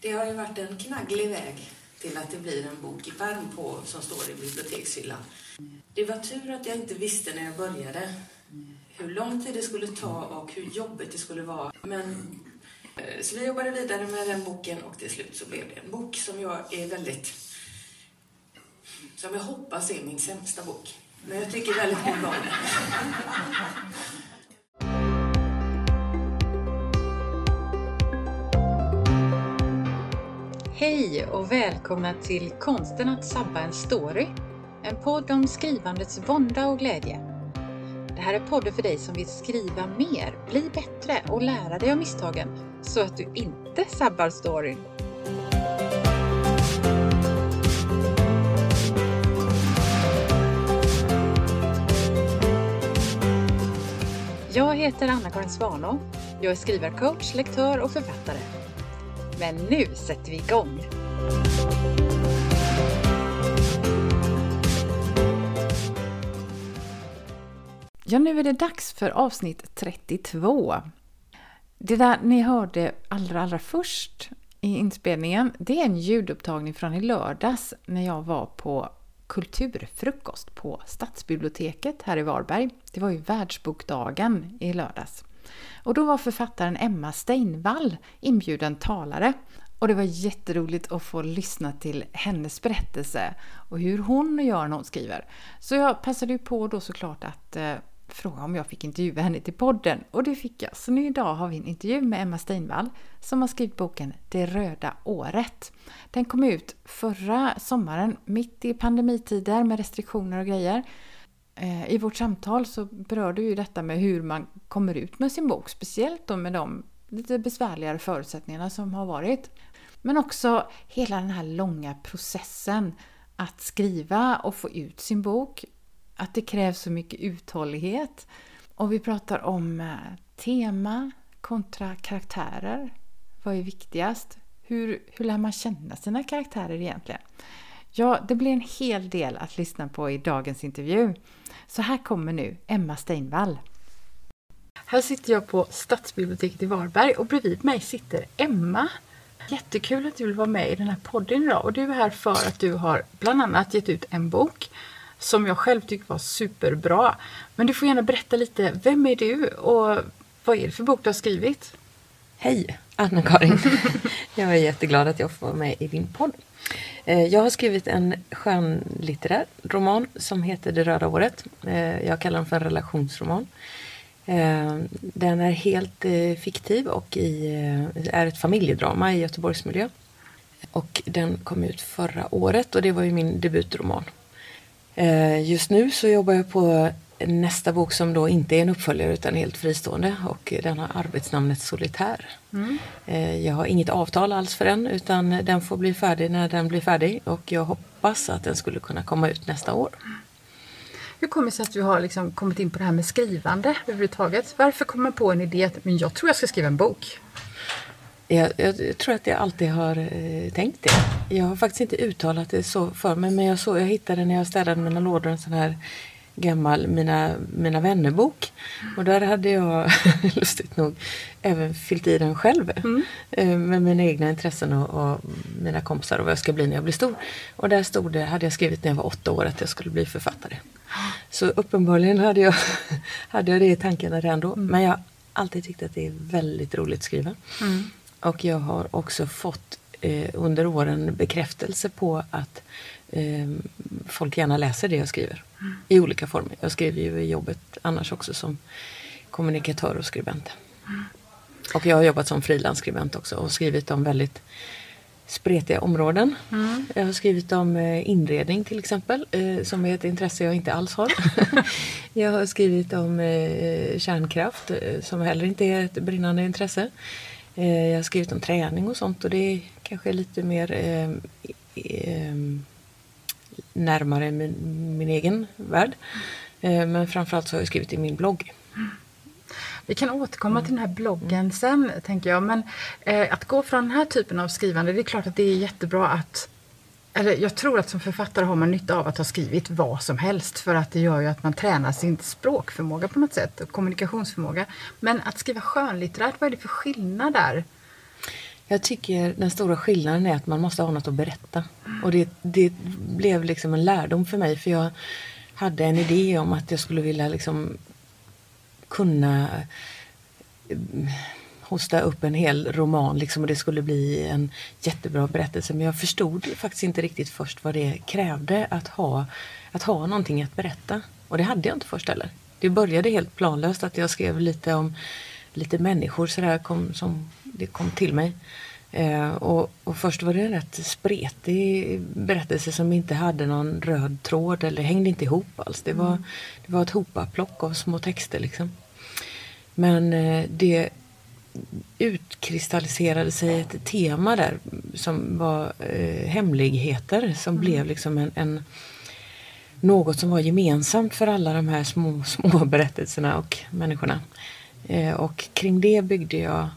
Det har ju varit en knagglig väg till att det blir en bok i pärm på som står i bibliotekshyllan. Det var tur att jag inte visste när jag började hur lång tid det skulle ta och hur jobbigt det skulle vara. Men, eh, så vi jobbade vidare med den boken och till slut så blev det en bok som jag är väldigt... Som jag hoppas är min sämsta bok. Men jag tycker väldigt mycket om den. Hej och välkomna till Konsten att sabba en story. En podd om skrivandets vånda och glädje. Det här är podden för dig som vill skriva mer, bli bättre och lära dig av misstagen så att du inte sabbar storyn. Jag heter Anna-Karin Svanå. Jag är skrivarcoach, lektör och författare. Men nu sätter vi igång! Ja, nu är det dags för avsnitt 32. Det där ni hörde allra, allra först i inspelningen, det är en ljudupptagning från i lördags när jag var på kulturfrukost på Stadsbiblioteket här i Varberg. Det var ju världsbokdagen i lördags. Och då var författaren Emma Steinvall inbjuden talare. Och det var jätteroligt att få lyssna till hennes berättelse och hur hon gör när hon skriver. Så jag passade ju på då såklart att eh, fråga om jag fick intervjua henne till podden och det fick jag. Så nu idag har vi en intervju med Emma Steinvall som har skrivit boken Det röda året. Den kom ut förra sommaren, mitt i pandemitider med restriktioner och grejer. Eh, I vårt samtal så berörde vi detta med hur man kommer ut med sin bok, speciellt då med de lite besvärligare förutsättningarna som har varit. Men också hela den här långa processen att skriva och få ut sin bok. Att det krävs så mycket uthållighet. Och vi pratar om eh, tema kontra karaktärer. Vad är viktigast? Hur, hur lär man känna sina karaktärer egentligen? Ja, det blir en hel del att lyssna på i dagens intervju. Så här kommer nu Emma Steinvall. Här sitter jag på Stadsbiblioteket i Varberg och bredvid mig sitter Emma. Jättekul att du vill vara med i den här podden idag och du är här för att du har bland annat gett ut en bok som jag själv tycker var superbra. Men du får gärna berätta lite, vem är du och vad är det för bok du har skrivit? Hej Anna-Karin! jag är jätteglad att jag får vara med i din podd. Eh, jag har skrivit en skönlitterär roman som heter Det röda året. Eh, jag kallar den för en relationsroman. Eh, den är helt fiktiv och i, är ett familjedrama i Göteborgsmiljö. Och den kom ut förra året och det var ju min debutroman. Just nu så jobbar jag på nästa bok som då inte är en uppföljare utan helt fristående och den har arbetsnamnet Solitär. Mm. Jag har inget avtal alls för den utan den får bli färdig när den blir färdig och jag hoppas att den skulle kunna komma ut nästa år. Hur kommer det sig att du har liksom kommit in på det här med skrivande överhuvudtaget? Varför kom man på en idé att men jag tror jag ska skriva en bok? Jag, jag, tror att jag alltid har eh, tänkt det. Jag har faktiskt inte uttalat det så för mig men jag, så, jag hittade när jag städade mina lådor en sån här gammal Mina, mina vännerbok. Och där hade jag lustigt nog även fyllt i den själv. Mm. Eh, med mina egna intressen och, och, mina kompisar och vad jag ska bli när jag blir stor. Och där stod det, hade jag skrivit när jag var åtta år att jag skulle bli författare. Så uppenbarligen hade jag, hade jag det i tankarna redan då. Mm. Men jag har alltid tyckt att det är väldigt roligt att skriva. Mm. Och jag har också fått eh, under åren bekräftelse på att eh, folk gärna läser det jag skriver. Mm. I olika former. Jag skriver ju i jobbet annars också som kommunikatör och skribent. Mm. Och jag har jobbat som frilansskribent också och skrivit om väldigt spretiga områden. Mm. Jag har skrivit om eh, inredning till exempel, eh, som är ett intresse jag inte alls har. jag har skrivit om eh, kärnkraft, som heller inte är ett brinnande intresse. jag har skrivit om träning och sånt och det kanske lite mer närmare min, min egen värld. Eh, men framförallt så har jag skrivit i min blogg. Vi kan återkomma till den här bloggen sen, tänker jag. Men eh, att gå från den här typen av skrivande, det är klart att det är jättebra att eller jag tror att som författare har man nytta av att ha skrivit vad som helst för att det gör ju att man tränar sin språkförmåga på något sätt och kommunikationsförmåga. Men att skriva skönlitterärt, vad är det för skillnad där? Jag tycker den stora skillnaden är att man måste ha något att berätta. Och det, det blev liksom en lärdom för mig för jag hade en idé om att jag skulle vilja liksom kunna eh, hosta upp en hel roman liksom, och det skulle bli en jättebra berättelse. Men jag förstod faktiskt inte riktigt först vad det krävde att ha, att ha någonting att berätta. Och det hade jag inte först heller. Det började helt planlöst att jag skrev lite om lite människor sådär kom, som det kom till mig. Eh, och, och, först var det en rätt spretig berättelse som inte hade någon röd tråd eller hängde inte ihop alls. Det var, mm. det var ett hopaplock av små texter liksom. Men eh, det utkristalliserade sig ett tema där som var eh, hemligheter som mm. blev liksom en, en, något som var gemensamt för alla de här små, små berättelserna och människorna. Eh, och kring det byggde jag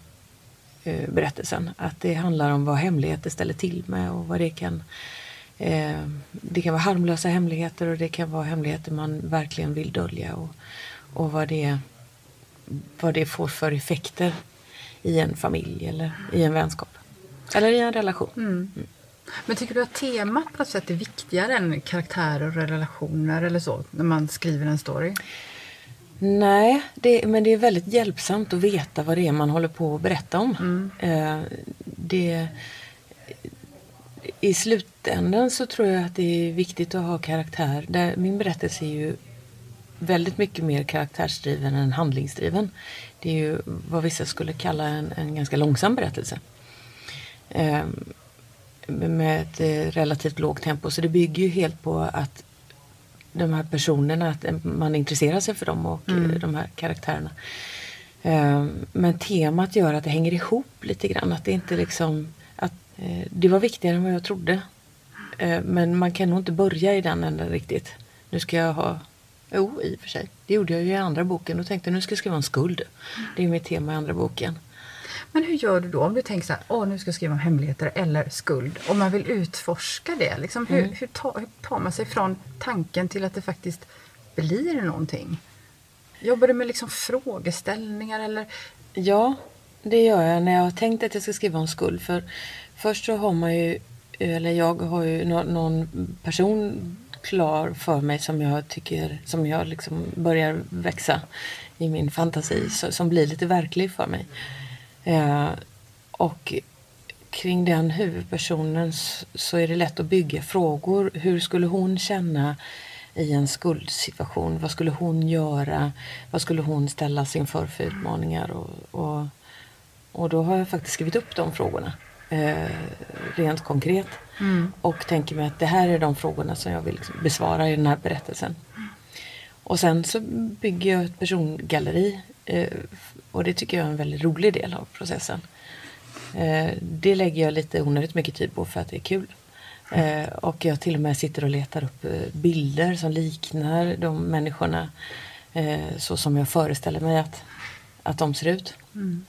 eh, berättelsen. Att det handlar om vad hemligheter ställer till med och vad det kan eh, Det kan vara harmlösa hemligheter och det kan vara hemligheter man verkligen vill dölja och, och vad, det, vad det får för effekter i en familj eller i en vänskap. Eller i en relation. Mm. Mm. Men tycker du att temat på något sätt är viktigare än karaktärer och relationer eller så när man skriver en story? Nej, det, men det är väldigt hjälpsamt att veta vad det är man håller på att berätta om. Mm. Eh, det, I slutändan så tror jag att det är viktigt att ha karaktär. Där min berättelse är ju väldigt mycket mer karaktärsdriven än handlingsdriven. Det är ju vad vissa skulle kalla en, en ganska långsam berättelse. Eh, med ett eh, relativt lågt tempo. Så det bygger ju helt på att de här personerna, att man intresserar sig för dem och mm. de här karaktärerna. Eh, men temat gör att det hänger ihop lite grann. Att det inte liksom att eh, Det var viktigare än vad jag trodde. Eh, men man kan nog inte börja i den änden riktigt. Nu ska jag ha Jo, i och för sig. Det gjorde jag ju i andra boken och tänkte nu ska jag skriva om skuld. Det är mitt tema i andra boken. Men hur gör du då om du tänker så här, åh nu ska jag skriva om hemligheter eller skuld. Om man vill utforska det, liksom, hur, mm. hur, tar, hur tar man sig från tanken till att det faktiskt blir någonting? Jobbar du med liksom frågeställningar eller? Ja, det gör jag när jag har tänkt att jag ska skriva om skuld. För först så har man ju, eller jag har ju någon person klar för mig som jag tycker, som jag liksom börjar växa i min fantasi, som blir lite verklig för mig. Eh, och kring den huvudpersonen så är det lätt att bygga frågor. Hur skulle hon känna i en skuldsituation? Vad skulle hon göra? Vad skulle hon ställas inför för utmaningar? Och, och, och då har jag faktiskt skrivit upp de frågorna eh, rent konkret. Mm. Och tänker mig att det här är de frågorna som jag vill besvara i den här berättelsen. Och sen så bygger jag ett persongalleri och det tycker jag är en väldigt rolig del av processen. Eh, det lägger jag lite onödigt mycket tid på för att det är kul. Eh, och jag till och med sitter och letar upp eh, bilder som liknar de människorna eh, så som jag föreställer mig att, att de ser ut. Mm.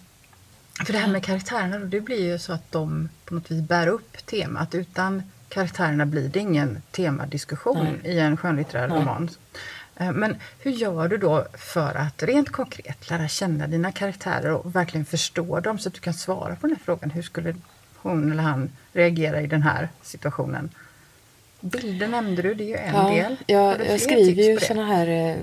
För det här med karaktärerna då, det blir ju så att de på något vis bär upp temat. Utan karaktärerna blir det ingen temadiskussion Nej. i en skönlitterär roman. Eh, men hur gör du då för att rent konkret lära känna dina karaktärer och verkligen förstå dem så att du kan svara på den här frågan. Hur skulle hon eller han reagera i den här situationen? Bilder nämnde du, det är ju en ja, del. Jag, jag skriver ju sådana här eh,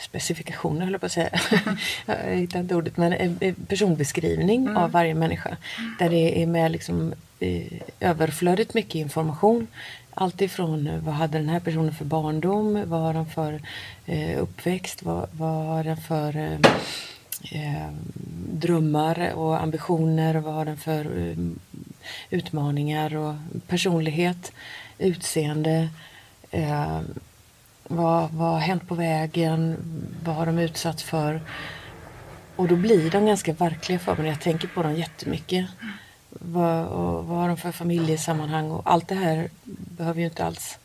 specifikationer, höll jag på att säga. jag hittar inte ordet, men eh, personbeskrivning mm. av varje människa. Där det är med liksom, eh, överflödigt mycket information. Alltifrån ifrån vad hade den här personen för barndom, vad har den för eh, uppväxt, vad, vad har den för eh, eh, drömmar och ambitioner, vad har den för eh, utmaningar och personlighet, utseende eh, vad, vad har hänt på vägen? Vad har de utsatts för? Och då blir de ganska verkliga för mig. Jag tänker på dem jättemycket. Vad, och, vad har de för familjesammanhang? Och allt det här behöver ju inte alls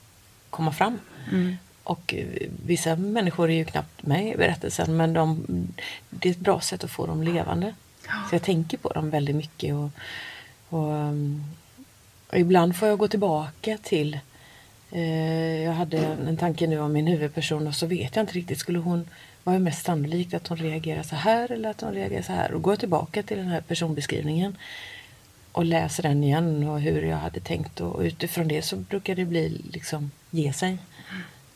komma fram. Mm. Och eh, vissa människor är ju knappt med i berättelsen men de, det är ett bra sätt att få dem levande. Så jag tänker på dem väldigt mycket. Och, och, och ibland får jag gå tillbaka till Eh, jag hade en tanke nu om min huvudperson och så vet jag inte riktigt. Skulle hon vad är mest sannolikt? Att hon reagerar så här eller att hon reagerar så här? Och går jag tillbaka till den här personbeskrivningen och läser den igen och hur jag hade tänkt och utifrån det så brukar det bli liksom ge sig.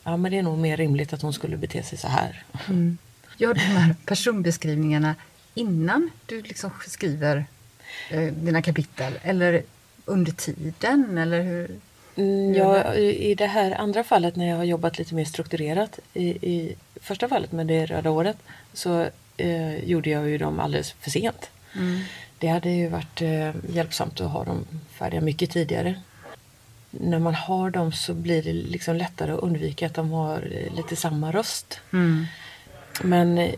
Ja men det är nog mer rimligt att hon skulle bete sig så här. Mm. Gör de här personbeskrivningarna innan du liksom skriver eh, dina kapitel eller under tiden eller hur? Mm, ja, I det här andra fallet när jag har jobbat lite mer strukturerat i, i första fallet med det röda året så eh, gjorde jag ju dem alldeles för sent. Mm. Det hade ju varit eh, hjälpsamt att ha dem färdiga mycket tidigare. När man har dem så blir det liksom lättare att undvika att de har eh, lite samma röst. Mm. Men eh,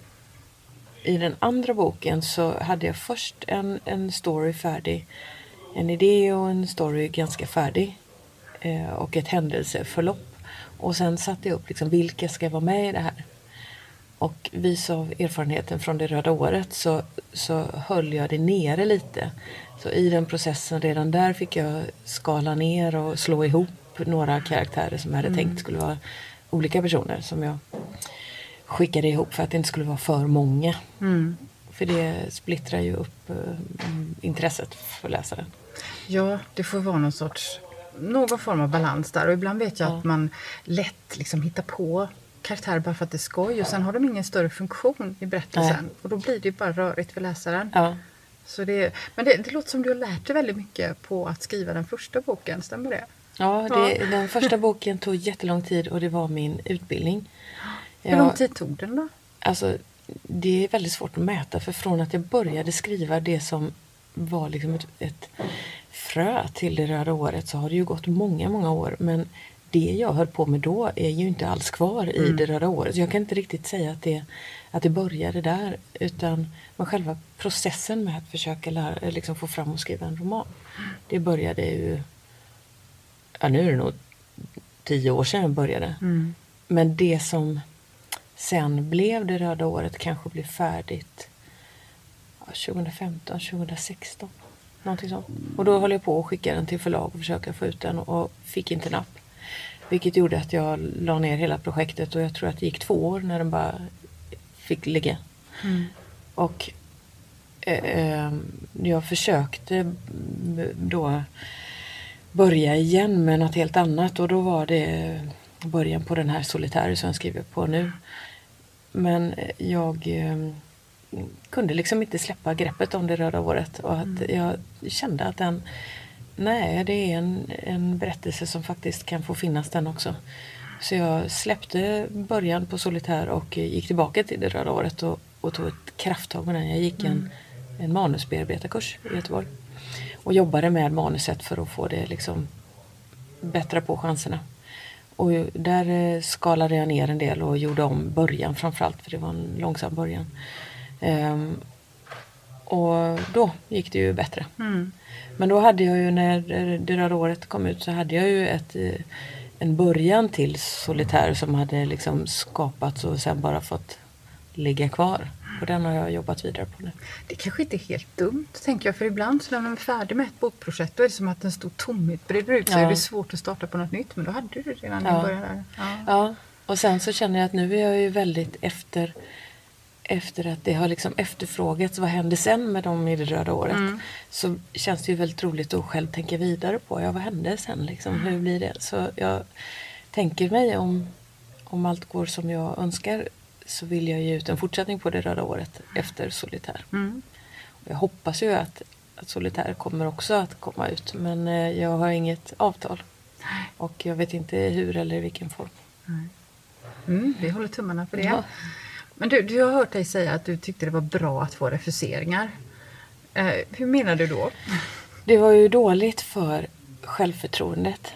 i den andra boken så hade jag först en, en story färdig. En idé och en story ganska färdig. Och ett händelseförlopp. Och sen satte jag upp liksom, vilka ska vara med i det här. Och vis av erfarenheten från det röda året så, så höll jag det nere lite. Så i den processen redan där fick jag skala ner och slå ihop några karaktärer som jag hade mm. tänkt skulle vara olika personer som jag skickade ihop för att det inte skulle vara för många. Mm. För det splittrar ju upp uh, intresset för läsaren. Ja, det får vara någon sorts någon form av balans där och ibland vet jag ja. att man lätt liksom hittar på karaktärer bara för att det är skoj och sen har de ingen större funktion i berättelsen Nej. och då blir det bara rörigt för läsaren. Ja. Så det, men det, det låter som du har lärt dig väldigt mycket på att skriva den första boken, stämmer det? Ja, det, ja. den första boken tog jättelång tid och det var min utbildning. Hur lång tid tog den då? Alltså, det är väldigt svårt att mäta för från att jag började skriva det som var liksom ett, ett frö till det röda året så har det ju gått många, många år. Men det jag höll på med då är ju inte alls kvar i mm. det röda året. Så jag kan inte riktigt säga att det, att det började där. Utan men själva processen med att försöka lära, liksom få fram och skriva en roman. Det började ju, ja nu är det nog tio år sedan jag började. Mm. Men det som sen blev det röda året kanske blev färdigt 2015, 2016. Någonting sånt. Och då höll jag på att skicka den till förlag och försöka få ut den och fick inte napp. Vilket gjorde att jag la ner hela projektet och jag tror att det gick två år när den bara fick ligga. Mm. Och eh, eh jag försökte då börja igen med något helt annat och då var det början på den här Solitär som jag skriver på nu. Men jag eh, kunde liksom inte släppa greppet om det röda året och att mm. jag kände att den Nej, det är en, en berättelse som faktiskt kan få finnas den också. Så jag släppte början på Solitär och gick tillbaka till det röda året och, och tog ett krafttag med den. Jag gick en, mm. en manusbearbetarkurs i Göteborg och jobbade med manuset för att få det liksom bättra på chanserna. Och där eh, skalade jag ner en del och gjorde om början framförallt för det var en långsam början. Um, och då gick det ju bättre. Mm. Men då hade jag ju när det röda året kom ut så hade jag ju ett, eh, en början till Solitär som hade liksom skapats och sen bara fått ligga kvar. Och den har jag jobbat vidare på nu. Det kanske inte är helt dumt, tänker jag. För ibland så när man är färdig med ett bokprojekt då är det som att en stor tomhet breder ut sig. Ja. Det är svårt att starta på något nytt. Men då hade du det redan ja. i början. Där. Ja. ja, och sen så känner jag att nu är jag ju väldigt efter efter att det har liksom efterfrågats vad hände sen med dem i det röda året mm. så känns det ju väldigt roligt att själv tänka vidare på ja, vad hände sen liksom, hur blir det? Så jag tänker mig om, om allt går som jag önskar så vill jag ge ut en fortsättning på det röda året efter Solitär. Mm. Och jag hoppas ju att, att Solitär kommer också att komma ut men eh, jag har inget avtal och jag vet inte hur eller i vilken form. Mm, vi håller tummarna för det. Ja. Men du, du har hört dig säga att du tyckte det var bra att få refuseringar. Eh, hur menar du då? Det var ju dåligt för självförtroendet.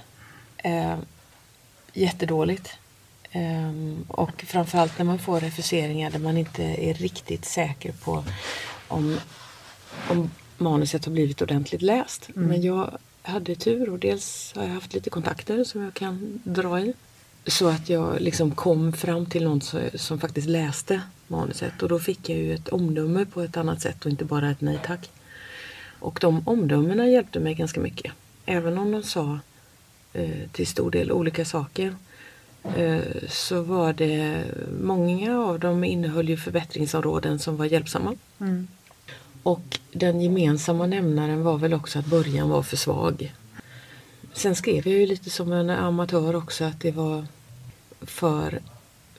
Eh, jättedåligt. Eh, och framförallt när man får refuseringar där man inte är riktigt säker på om, om manuset har blivit ordentligt läst. Mm. Men jag hade tur och dels har jag haft lite kontakter som jag kan dra i. Så att jag liksom kom fram till någon som faktiskt läste manuset och då fick jag ju ett omdöme på ett annat sätt och inte bara ett nej tack. Och de omdömena hjälpte mig ganska mycket. Även om de sa eh, till stor del olika saker eh, så var det många av dem innehöll ju förbättringsområden som var hjälpsamma. Mm. Och den gemensamma nämnaren var väl också att början var för svag. Sen skrev jag ju lite som en amatör också att det var för,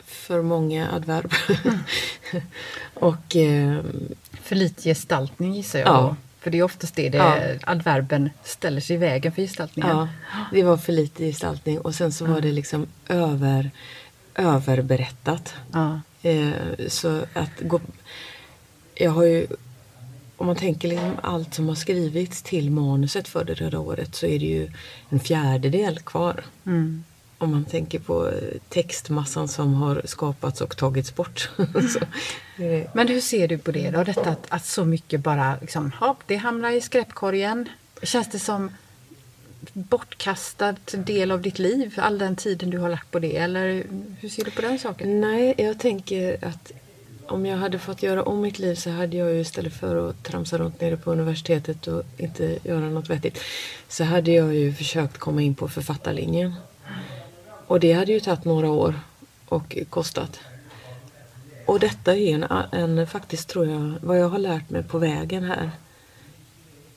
för många adverb. och eh, För lite gestaltning gissar jag Ja. då. För det är oftast det, det Ja. adverben ställer sig i vägen för gestaltningen. ja, det var för lite gestaltning och sen så var det liksom över, överberättat. Ja. Eh, så att gå... Jag har ju... Om man tänker liksom allt som har skrivits till manuset för det röda året så är det ju en fjärdedel kvar. Mm. Om man tänker på eh, textmassan som har skapats och tagits bort. så, eh, Men hur ser du på det då? Detta att, att så mycket bara liksom, ja, det hamnar i skräpkorgen. Känns det som bortkastad del av ditt liv, all den tiden du har lagt på det? Eller hur ser du på den saken? Nej, jag tänker att om jag hade fått göra om mitt liv så hade jag ju istället för att tramsa runt nere på universitetet och inte göra något vettigt så hade jag ju försökt komma in på författarlinjen. Och det hade ju tagit några år och kostat. Och detta är en, en faktiskt tror jag, vad jag har lärt mig på vägen här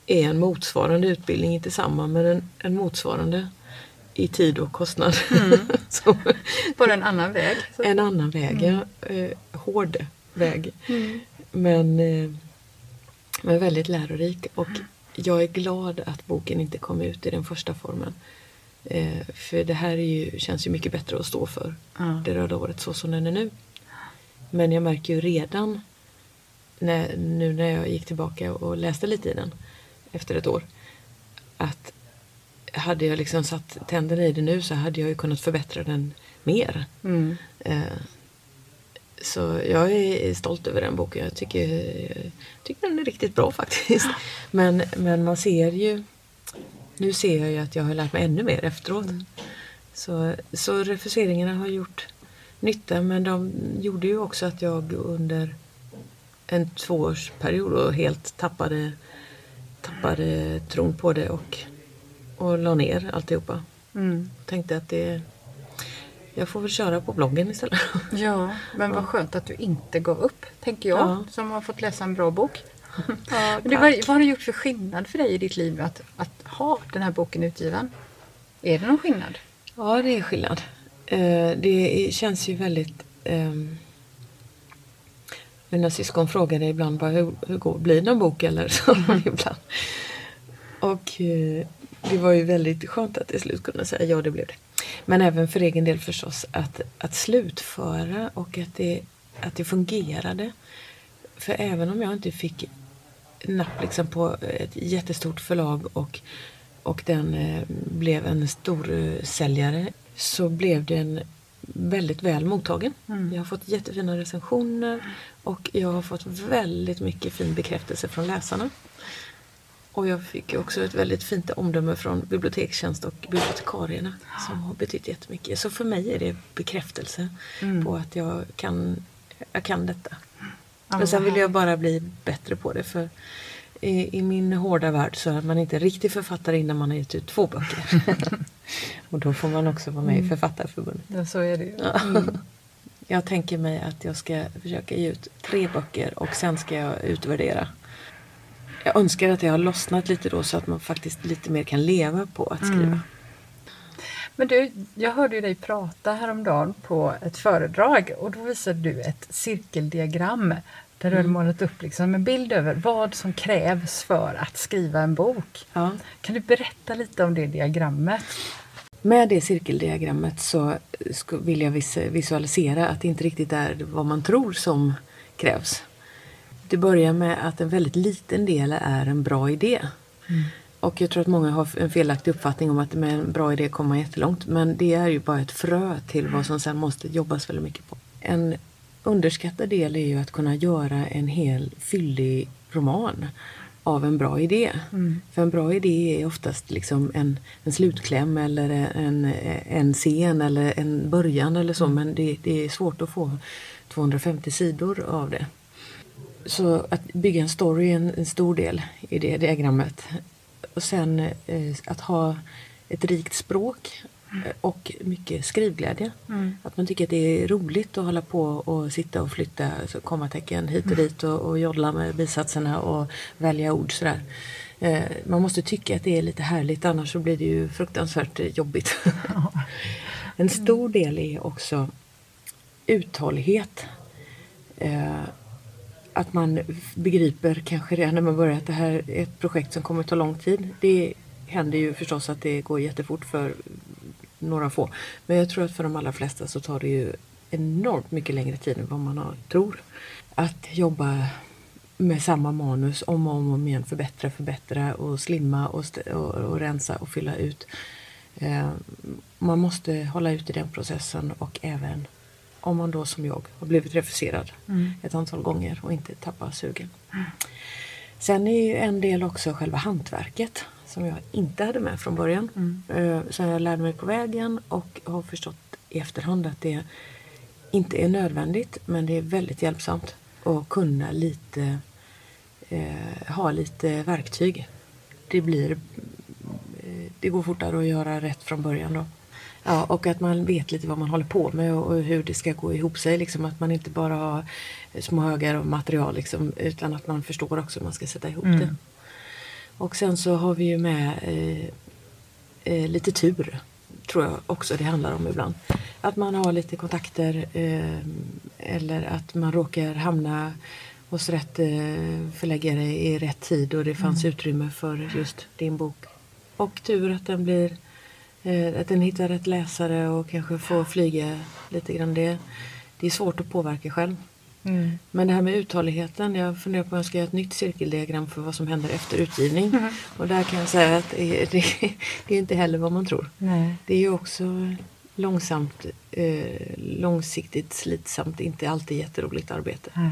är en motsvarande utbildning, inte samma men en, en motsvarande i tid och kostnad. Så- På en annan väg? Så. en annan väg, ja. Eh, hård väg. Men, eh, men väldigt lärorik. Och jag är glad att boken inte kom ut i den första formen. Eh, för det här är ju, känns ju mycket bättre att stå för. Ja. Det röda året så som den är nu. Men jag märker ju redan när, nu när jag gick tillbaka och läste lite i den efter ett år att hade jag liksom satt tänderna i det nu så hade jag ju kunnat förbättra den mer. Mm. Eh, Så jag är stolt över den boken. Jag tycker, jag tycker den är riktigt bra faktiskt. Men, men man ser ju Nu ser jag ju att jag har lärt mig ännu mer efteråt. Så, så refuseringarna har gjort nytta men de gjorde ju också att jag under en tvåårsperiod då helt tappade, tappade tron på det och, och la ner alltihopa. Mm. Tänkte att det jag får väl köra på bloggen istället. Ja, men vad skönt att du inte gav upp, tänker jag, Ja. som har fått läsa en bra bok. Ja, det, vad, vad har det gjort för skillnad för dig i ditt liv att, att ha den här boken utgiven? Är det någon skillnad? Ja, det är skillnad. Eh, det känns ju väldigt... ehm, mina syskon frågade ibland bara, hur, hur går, blir det en bok eller så ibland. Och eh, det var ju väldigt skönt att till slut kunna säga ja, det blev det. Men även för egen del förstås att, att slutföra och att det, att det fungerade. För även om jag inte fick napp liksom på ett jättestort förlag och, och den eh, blev en stor eh, säljare så blev den väldigt väl mottagen. Jag har fått jättefina recensioner och jag har fått väldigt mycket fin bekräftelse från läsarna. Och jag fick också ett väldigt fint omdöme från bibliotekstjänst och bibliotekarierna som har betytt jättemycket. Så för mig är det bekräftelse på att jag kan, jag kan detta. Men sen vill jag bara bli bättre på det för i, i min hårda värld så är man inte riktig författare innan man har gett ut två böcker. och då får man också vara med i Författarförbundet. Ja, så är det ju. Jag tänker mig att jag ska försöka ge ut tre böcker och sen ska jag utvärdera. Jag önskar att jag har lossnat lite då så att man faktiskt lite mer kan leva på att skriva. Men du, jag hörde ju dig prata häromdagen på ett föredrag och då visade du ett cirkeldiagram där du hade målat upp liksom en bild över vad som krävs för att skriva en bok. Ja. Kan du berätta lite om det diagrammet? Med det cirkeldiagrammet så vill jag vis- visualisera att det inte riktigt är vad man tror som krävs. Det börjar med att en väldigt liten del är en bra idé. Och jag tror att många har en felaktig uppfattning om att med en bra idé kommer man jättelångt. Men det är ju bara ett frö till vad som sen måste jobbas väldigt mycket på. En underskattad del är ju att kunna göra en hel fyllig roman av en bra idé. För en bra idé är oftast liksom en, en slutkläm eller en, en scen eller en början eller så. Men det, det är svårt att få 250 sidor av det. Så att bygga en story är en, en stor del i det diagrammet. Och sen eh, att ha ett rikt språk Och mycket skrivglädje. Att man tycker att det är roligt att hålla på och sitta och flytta så kommatecken hit och dit och, och joddla med bisatserna och välja ord sådär. Eh, man måste tycka att det är lite härligt annars så blir det ju fruktansvärt eh, jobbigt. en stor del är också uthållighet. Eh, att man begriper kanske redan när man börjar att det här är ett projekt som kommer ta lång tid. Det händer ju förstås att det går jättefort för några få. Men jag tror att för de allra flesta så tar det ju enormt mycket längre tid än vad man tror. Att jobba med samma manus om och om igen, förbättra, förbättra och slimma och, och, och rensa och fylla ut. Eh, man måste hålla ut i den processen och även om man då som jag har blivit refuserad ett antal gånger och inte tappar sugen. Sen är ju en del också själva hantverket som jag inte hade med från början. Eh, Som jag lärde mig på vägen och har förstått i efterhand att det inte är nödvändigt men det är väldigt hjälpsamt att kunna lite, eh, ha lite verktyg. Det blir eh, det går fortare att göra rätt från början då. Ja, och att man vet lite vad man håller på med och, och hur det ska gå ihop sig. Liksom, att man inte bara har små högar av material liksom, utan att man förstår också hur man ska sätta ihop det. Och sen så har vi ju med eh, eh, lite tur, tror jag också det handlar om ibland. Att man har lite kontakter eh, eller att man råkar hamna hos rätt eh, förläggare i rätt tid och det fanns utrymme för just din bok. Och tur att den blir eh, att den hittar rätt läsare och kanske får flyga lite grann. Det, det är svårt att påverka själv. Mm. Men det här med uthålligheten, jag funderar på om jag ska göra ett nytt cirkeldiagram för vad som händer efter utgivning. Och där kan jag säga att det, är- det, är inte heller vad man tror. Nej. Det är ju också långsamt, eh, långsiktigt, slitsamt, inte alltid jätteroligt arbete. Nej.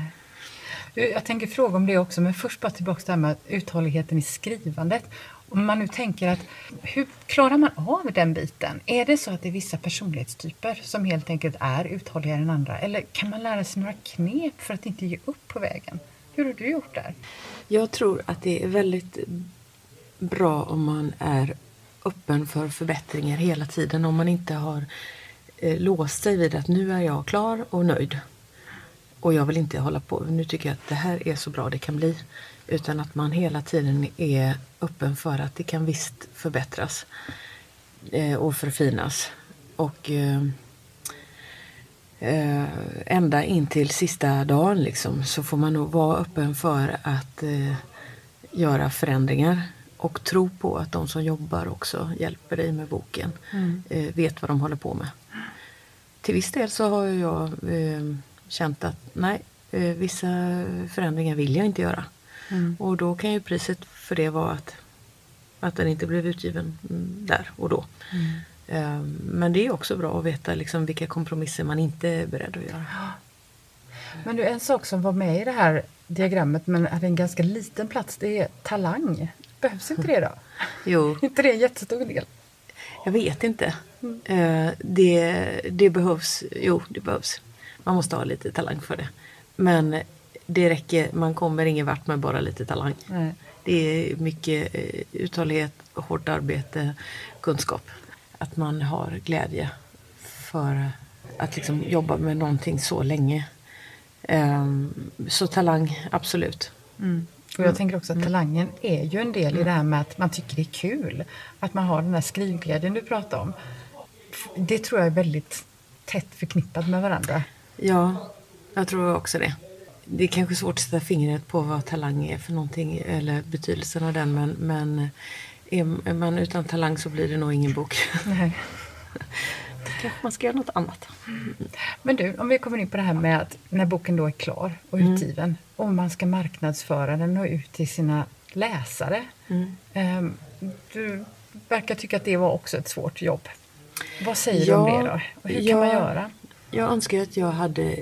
Jag tänker fråga om det också, men först bara tillbaka till det här med uthålligheten i skrivandet. Om man nu tänker att hur klarar man av den biten? Är det så att det är vissa personlighetstyper som helt enkelt är uthålligare än andra? Eller kan man lära sig några knep för att inte ge upp på vägen? Hur har du gjort där? Jag tror att det är väldigt bra om man är öppen för förbättringar hela tiden. Om man inte har eh, låst sig vid att nu är jag klar och nöjd. Och jag vill inte hålla på, nu tycker jag att det här är så bra det kan bli. Utan att man hela tiden är öppen för att det kan visst förbättras eh, och förfinas. Och eh, eh, ända in till sista dagen liksom, så får man nog vara öppen för att göra förändringar och tro på att de som jobbar också hjälper dig med boken. Eh, vet vad de håller på med. Till viss del så har jag eh, känt att nej, vissa förändringar vill jag inte göra. Och då kan ju priset för det vara att, att den inte blev utgiven mm, där och då. Eh, men det är också bra att veta liksom vilka kompromisser man inte är beredd att göra. Men du, en sak som var med i det här diagrammet men hade en ganska liten plats, det är talang. Behövs inte det då? Jo, Är inte det en jättestor del? jag vet inte. Eh, det, det behövs. Jo, det behövs. Man måste ha lite talang för det. Men det räcker. Man kommer ingen vart med bara lite talang. Nej. Det är mycket eh, uthållighet, hårt arbete, kunskap. Att man har glädje för att liksom jobba med någonting så länge. Ehm, Så talang, absolut. Och jag tänker också att talangen är ju en del i det här med att man tycker det är kul. Att man har den här skrivglädjen du pratar om. Det tror jag är väldigt tätt förknippat med varandra. Ja, jag tror också det. Det är kanske svårt att sätta fingret på vad talang är för någonting eller betydelsen av den men, men är man utan talang så blir det nog ingen bok. Nej. Kanske man ska göra något annat. Men du, om vi kommer in på det här med att när boken då är klar och utgiven och man ska marknadsföra den och ut till sina läsare. Ehm, Du verkar tycka att det var också ett svårt jobb. Vad säger du om Ja, det då? Och hur kan ja. man göra? Jag önskar att jag hade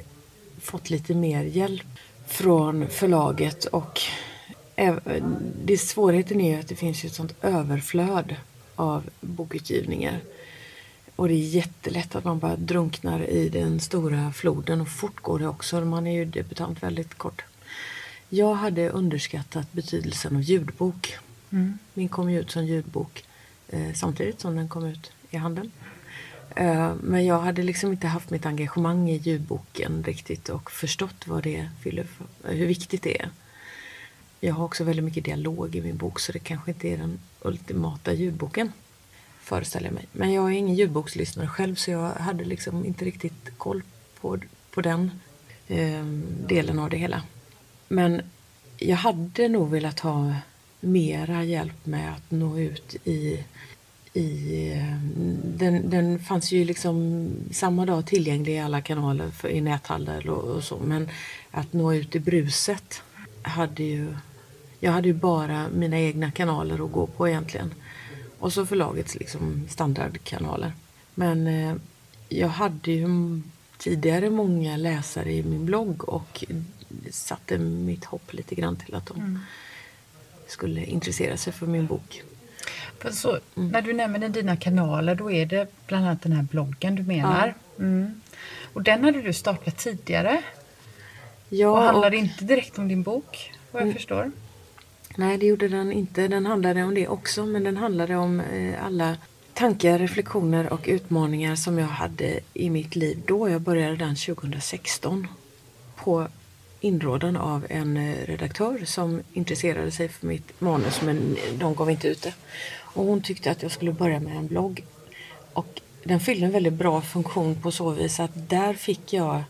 fått lite mer hjälp från förlaget och det svårigheten är ju att det finns ett sånt överflöd av bokutgivningar. Och det är jättelätt att man bara drunknar i den stora floden och fort går det också. Man är ju debutant väldigt kort. Jag hade underskattat betydelsen av ljudbok. Min kom ju ut som ljudbok eh, samtidigt som den kom ut i handeln. Eh, men jag hade liksom inte haft mitt engagemang i ljudboken riktigt och förstått vad det fyller för, hur viktigt det är. Jag har också väldigt mycket dialog i min bok så det kanske inte är den ultimata ljudboken föreställer jag mig. Men jag är ingen ljudbokslyssnare själv så jag hade liksom inte riktigt koll på, på den eh, delen av det hela. Men jag hade nog velat ha mera hjälp med att nå ut i i, eh, den, den fanns ju liksom samma dag tillgänglig i alla kanaler för, i näthandel och, och så men att nå ut i bruset hade ju jag hade ju bara mina egna kanaler att gå på egentligen. Och så förlagets liksom standardkanaler. Men eh, jag hade ju tidigare många läsare i min blogg och satte mitt hopp lite grann till att de skulle intressera sig för min bok. Så, När du nämner dina kanaler då är det bland annat den här bloggen du menar. Mm. Och den hade du startat tidigare Ja, och och- handlade inte direkt om din bok vad jag förstår. Nej, det gjorde den inte. Den handlade om det också, men den handlade om eh, alla tankar, reflektioner och utmaningar som jag hade i mitt liv då. Jag började den 2016 på inrådan av en eh, redaktör som intresserade sig för mitt manus, men de gav inte ut det. Och hon tyckte att jag skulle börja med en blogg. Och den fyllde en väldigt bra funktion på så vis att där fick jag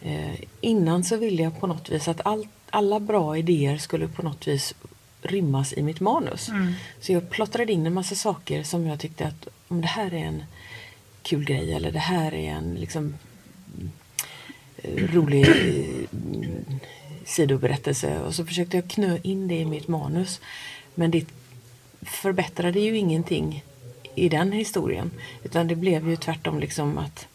Eh, innan så ville jag på något vis att all, alla bra idéer skulle på något vis rymmas i mitt manus. Så jag plottrade in en massa saker som jag tyckte att om det här är en kul grej eller det här är en liksom rolig eh, sidoberättelse och så försökte jag knö in det i mitt manus. Men det förbättrade ju ingenting i den historien utan det blev ju tvärtom liksom att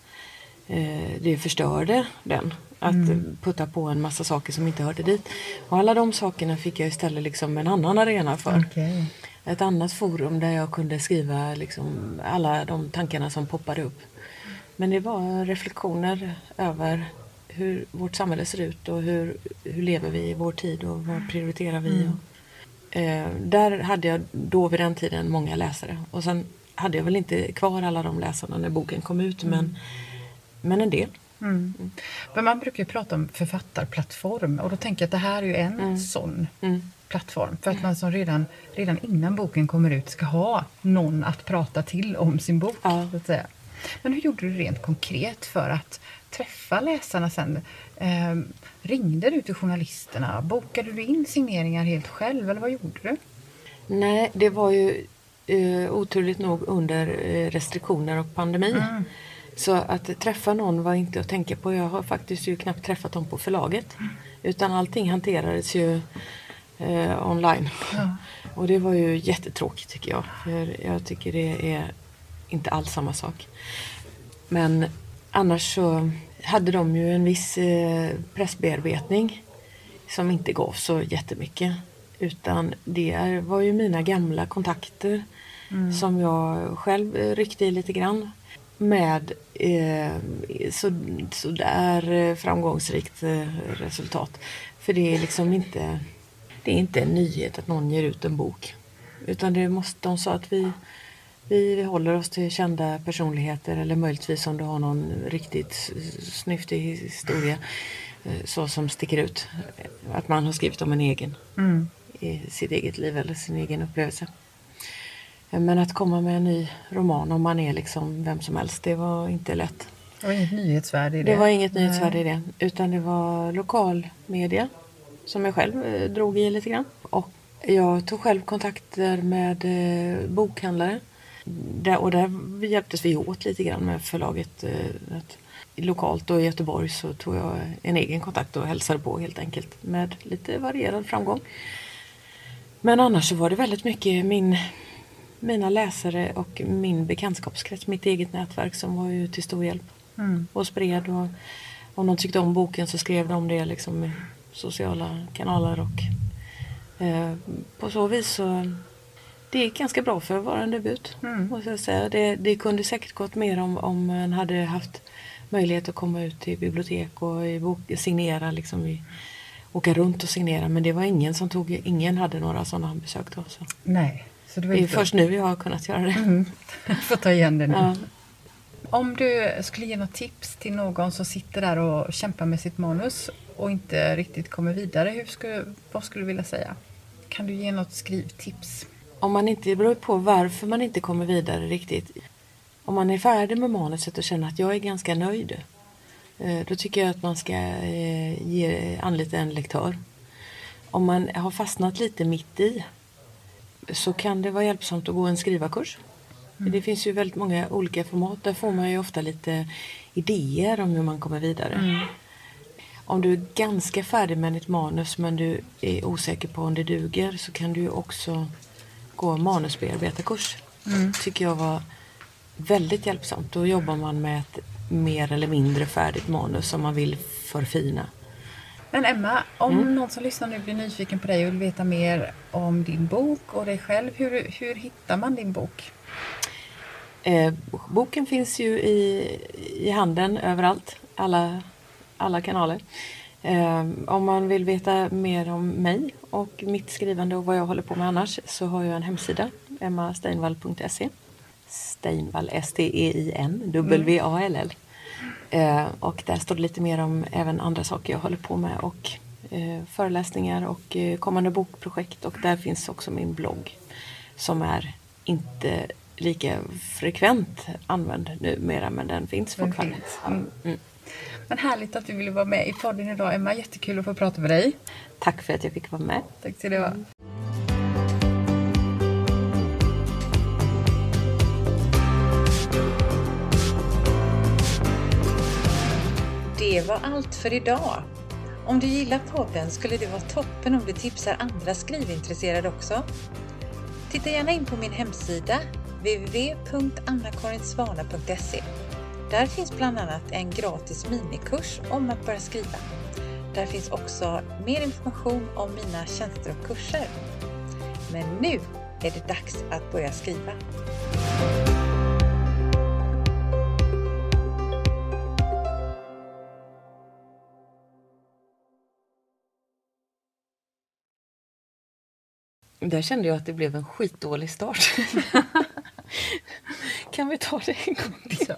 eh, det förstörde den. Att putta på en massa saker som inte hörde dit. Och alla de sakerna fick jag istället liksom en annan arena för. Okej. Ett annat forum där jag kunde skriva liksom alla de tankarna som poppade upp. Men det var reflektioner över hur vårt samhälle ser ut och hur, hur lever vi i vår tid och vad prioriterar vi. Och, eh, där hade jag då vid den tiden många läsare. Och sen hade jag väl inte kvar alla de läsarna när boken kom ut men, men en del. Mm. Men man brukar ju prata om författarplattform och då tänker jag att det här är ju en sån Mm. plattform. För att man som redan, redan innan boken kommer ut ska ha någon att prata till om sin bok. Ja. Men hur gjorde du rent konkret för att träffa läsarna sen? Ehm, ringde du till journalisterna? Bokade du in signeringar helt själv eller vad gjorde du? Nej, det var ju eh, oturligt nog under eh, restriktioner och pandemi. Så att träffa någon var inte att tänka på. Jag har faktiskt ju knappt träffat dem på förlaget. Utan allting hanterades ju eh, online. Och det var ju jättetråkigt tycker jag. För jag tycker det är inte alls samma sak. Men annars så hade de ju en viss eh, pressbearbetning som inte gav så jättemycket. Utan det var ju mina gamla kontakter som jag själv ryckte i lite grann. Med eh, så, så där eh, framgångsrikt eh, resultat. För det är liksom inte, det är inte en nyhet att någon ger ut en bok. Utan det måste, de sa att vi, vi håller oss till kända personligheter eller möjligtvis om du har någon riktigt snyftig historia eh, så som sticker ut. Att man har skrivit om en egen i sitt eget liv eller sin egen upplevelse. Eh, Men att komma med en ny roman om man är liksom vem som helst, det var inte lätt. Det var inget nyhetsvärde i det. Det var inget nyhetsvärde i det. Utan det var lokal media som jag själv eh, drog i lite grann. Och jag tog själv kontakter med bokhandlare. Där, och där hjälptes vi åt lite grann med förlaget. Eh, att, lokalt och i Göteborg så tog jag en egen kontakt och hälsade på helt enkelt. Med lite varierad framgång. Men annars så var det väldigt mycket min, mina läsare och min bekantskapskrets, mitt eget nätverk som var ju till stor hjälp Mm. och spred. Och om de tyckte om boken så skrev de det liksom i sociala kanaler. Och, eh, på så vis så det gick ganska bra för att vara en debut. Mm. Måste jag säga. Det, det kunde säkert gått mer om, om man hade haft möjlighet att komma ut till bibliotek och i bok, signera. Liksom i, åka runt och signera. Men det var ingen som tog, ingen hade några sådana besök då. Så. Nej. Så det var Det är först nu jag har kunnat göra det. Mm. Får ta igen det nu. Ja. Om du skulle ge något tips till någon som sitter där och kämpar med sitt manus och inte riktigt kommer vidare, hur skulle, vad skulle du vilja säga? Kan du ge något skrivtips? Om man inte, det beror på varför man inte kommer vidare riktigt. Om man är färdig med manuset och känner att jag är ganska nöjd. Eh, då tycker jag att man ska eh, ge, anlita en lektör. Om man har fastnat lite mitt i så kan det vara hjälpsamt att gå en skrivarkurs. Mm. Det finns ju väldigt många olika format. Där får man ju ofta lite idéer om hur man kommer vidare. Mm. Om du är ganska färdig med ditt manus men du är osäker på om det duger så kan du också gå manusbearbetarkurs. Mm. tycker jag var väldigt hjälpsamt. Då jobbar man med ett mer eller mindre färdigt manus som man vill förfina. Men Emma, om mm. någon som lyssnar nu blir nyfiken på dig och vill veta mer om din bok och dig själv, hur, hur hittar man din bok? Eh, boken finns ju i, i handeln överallt, alla, alla kanaler. Ehm, om man vill veta mer om mig och mitt skrivande och vad jag håller på med annars så har jag en hemsida, emmasteinvall.se. Steinvall, S-T-E-I-N, W-A-L-L. Ehm, och där står det lite mer om även andra saker jag håller på med och eh, föreläsningar och eh, kommande bokprojekt och där finns också min blogg som är inte lika frekvent använd numera men den finns fortfarande. Mm. Mm. Men härligt att du ville vara med i podden idag Emma, jättekul att få prata med dig. Tack för att jag fick vara med. Tack ska du ha. Mm. Det var allt för idag. Om du gillar podden skulle det vara toppen om du tipsar andra skrivintresserade också. Titta gärna in på min hemsida www.annakarinsvana.se. Där finns bland annat en gratis minikurs om att börja skriva. Där finns också mer information om mina tjänster och kurser. Men nu är det dags att börja skriva. Där kände jag att det blev en skitdålig start. kan vi ta det en gång till? Ja.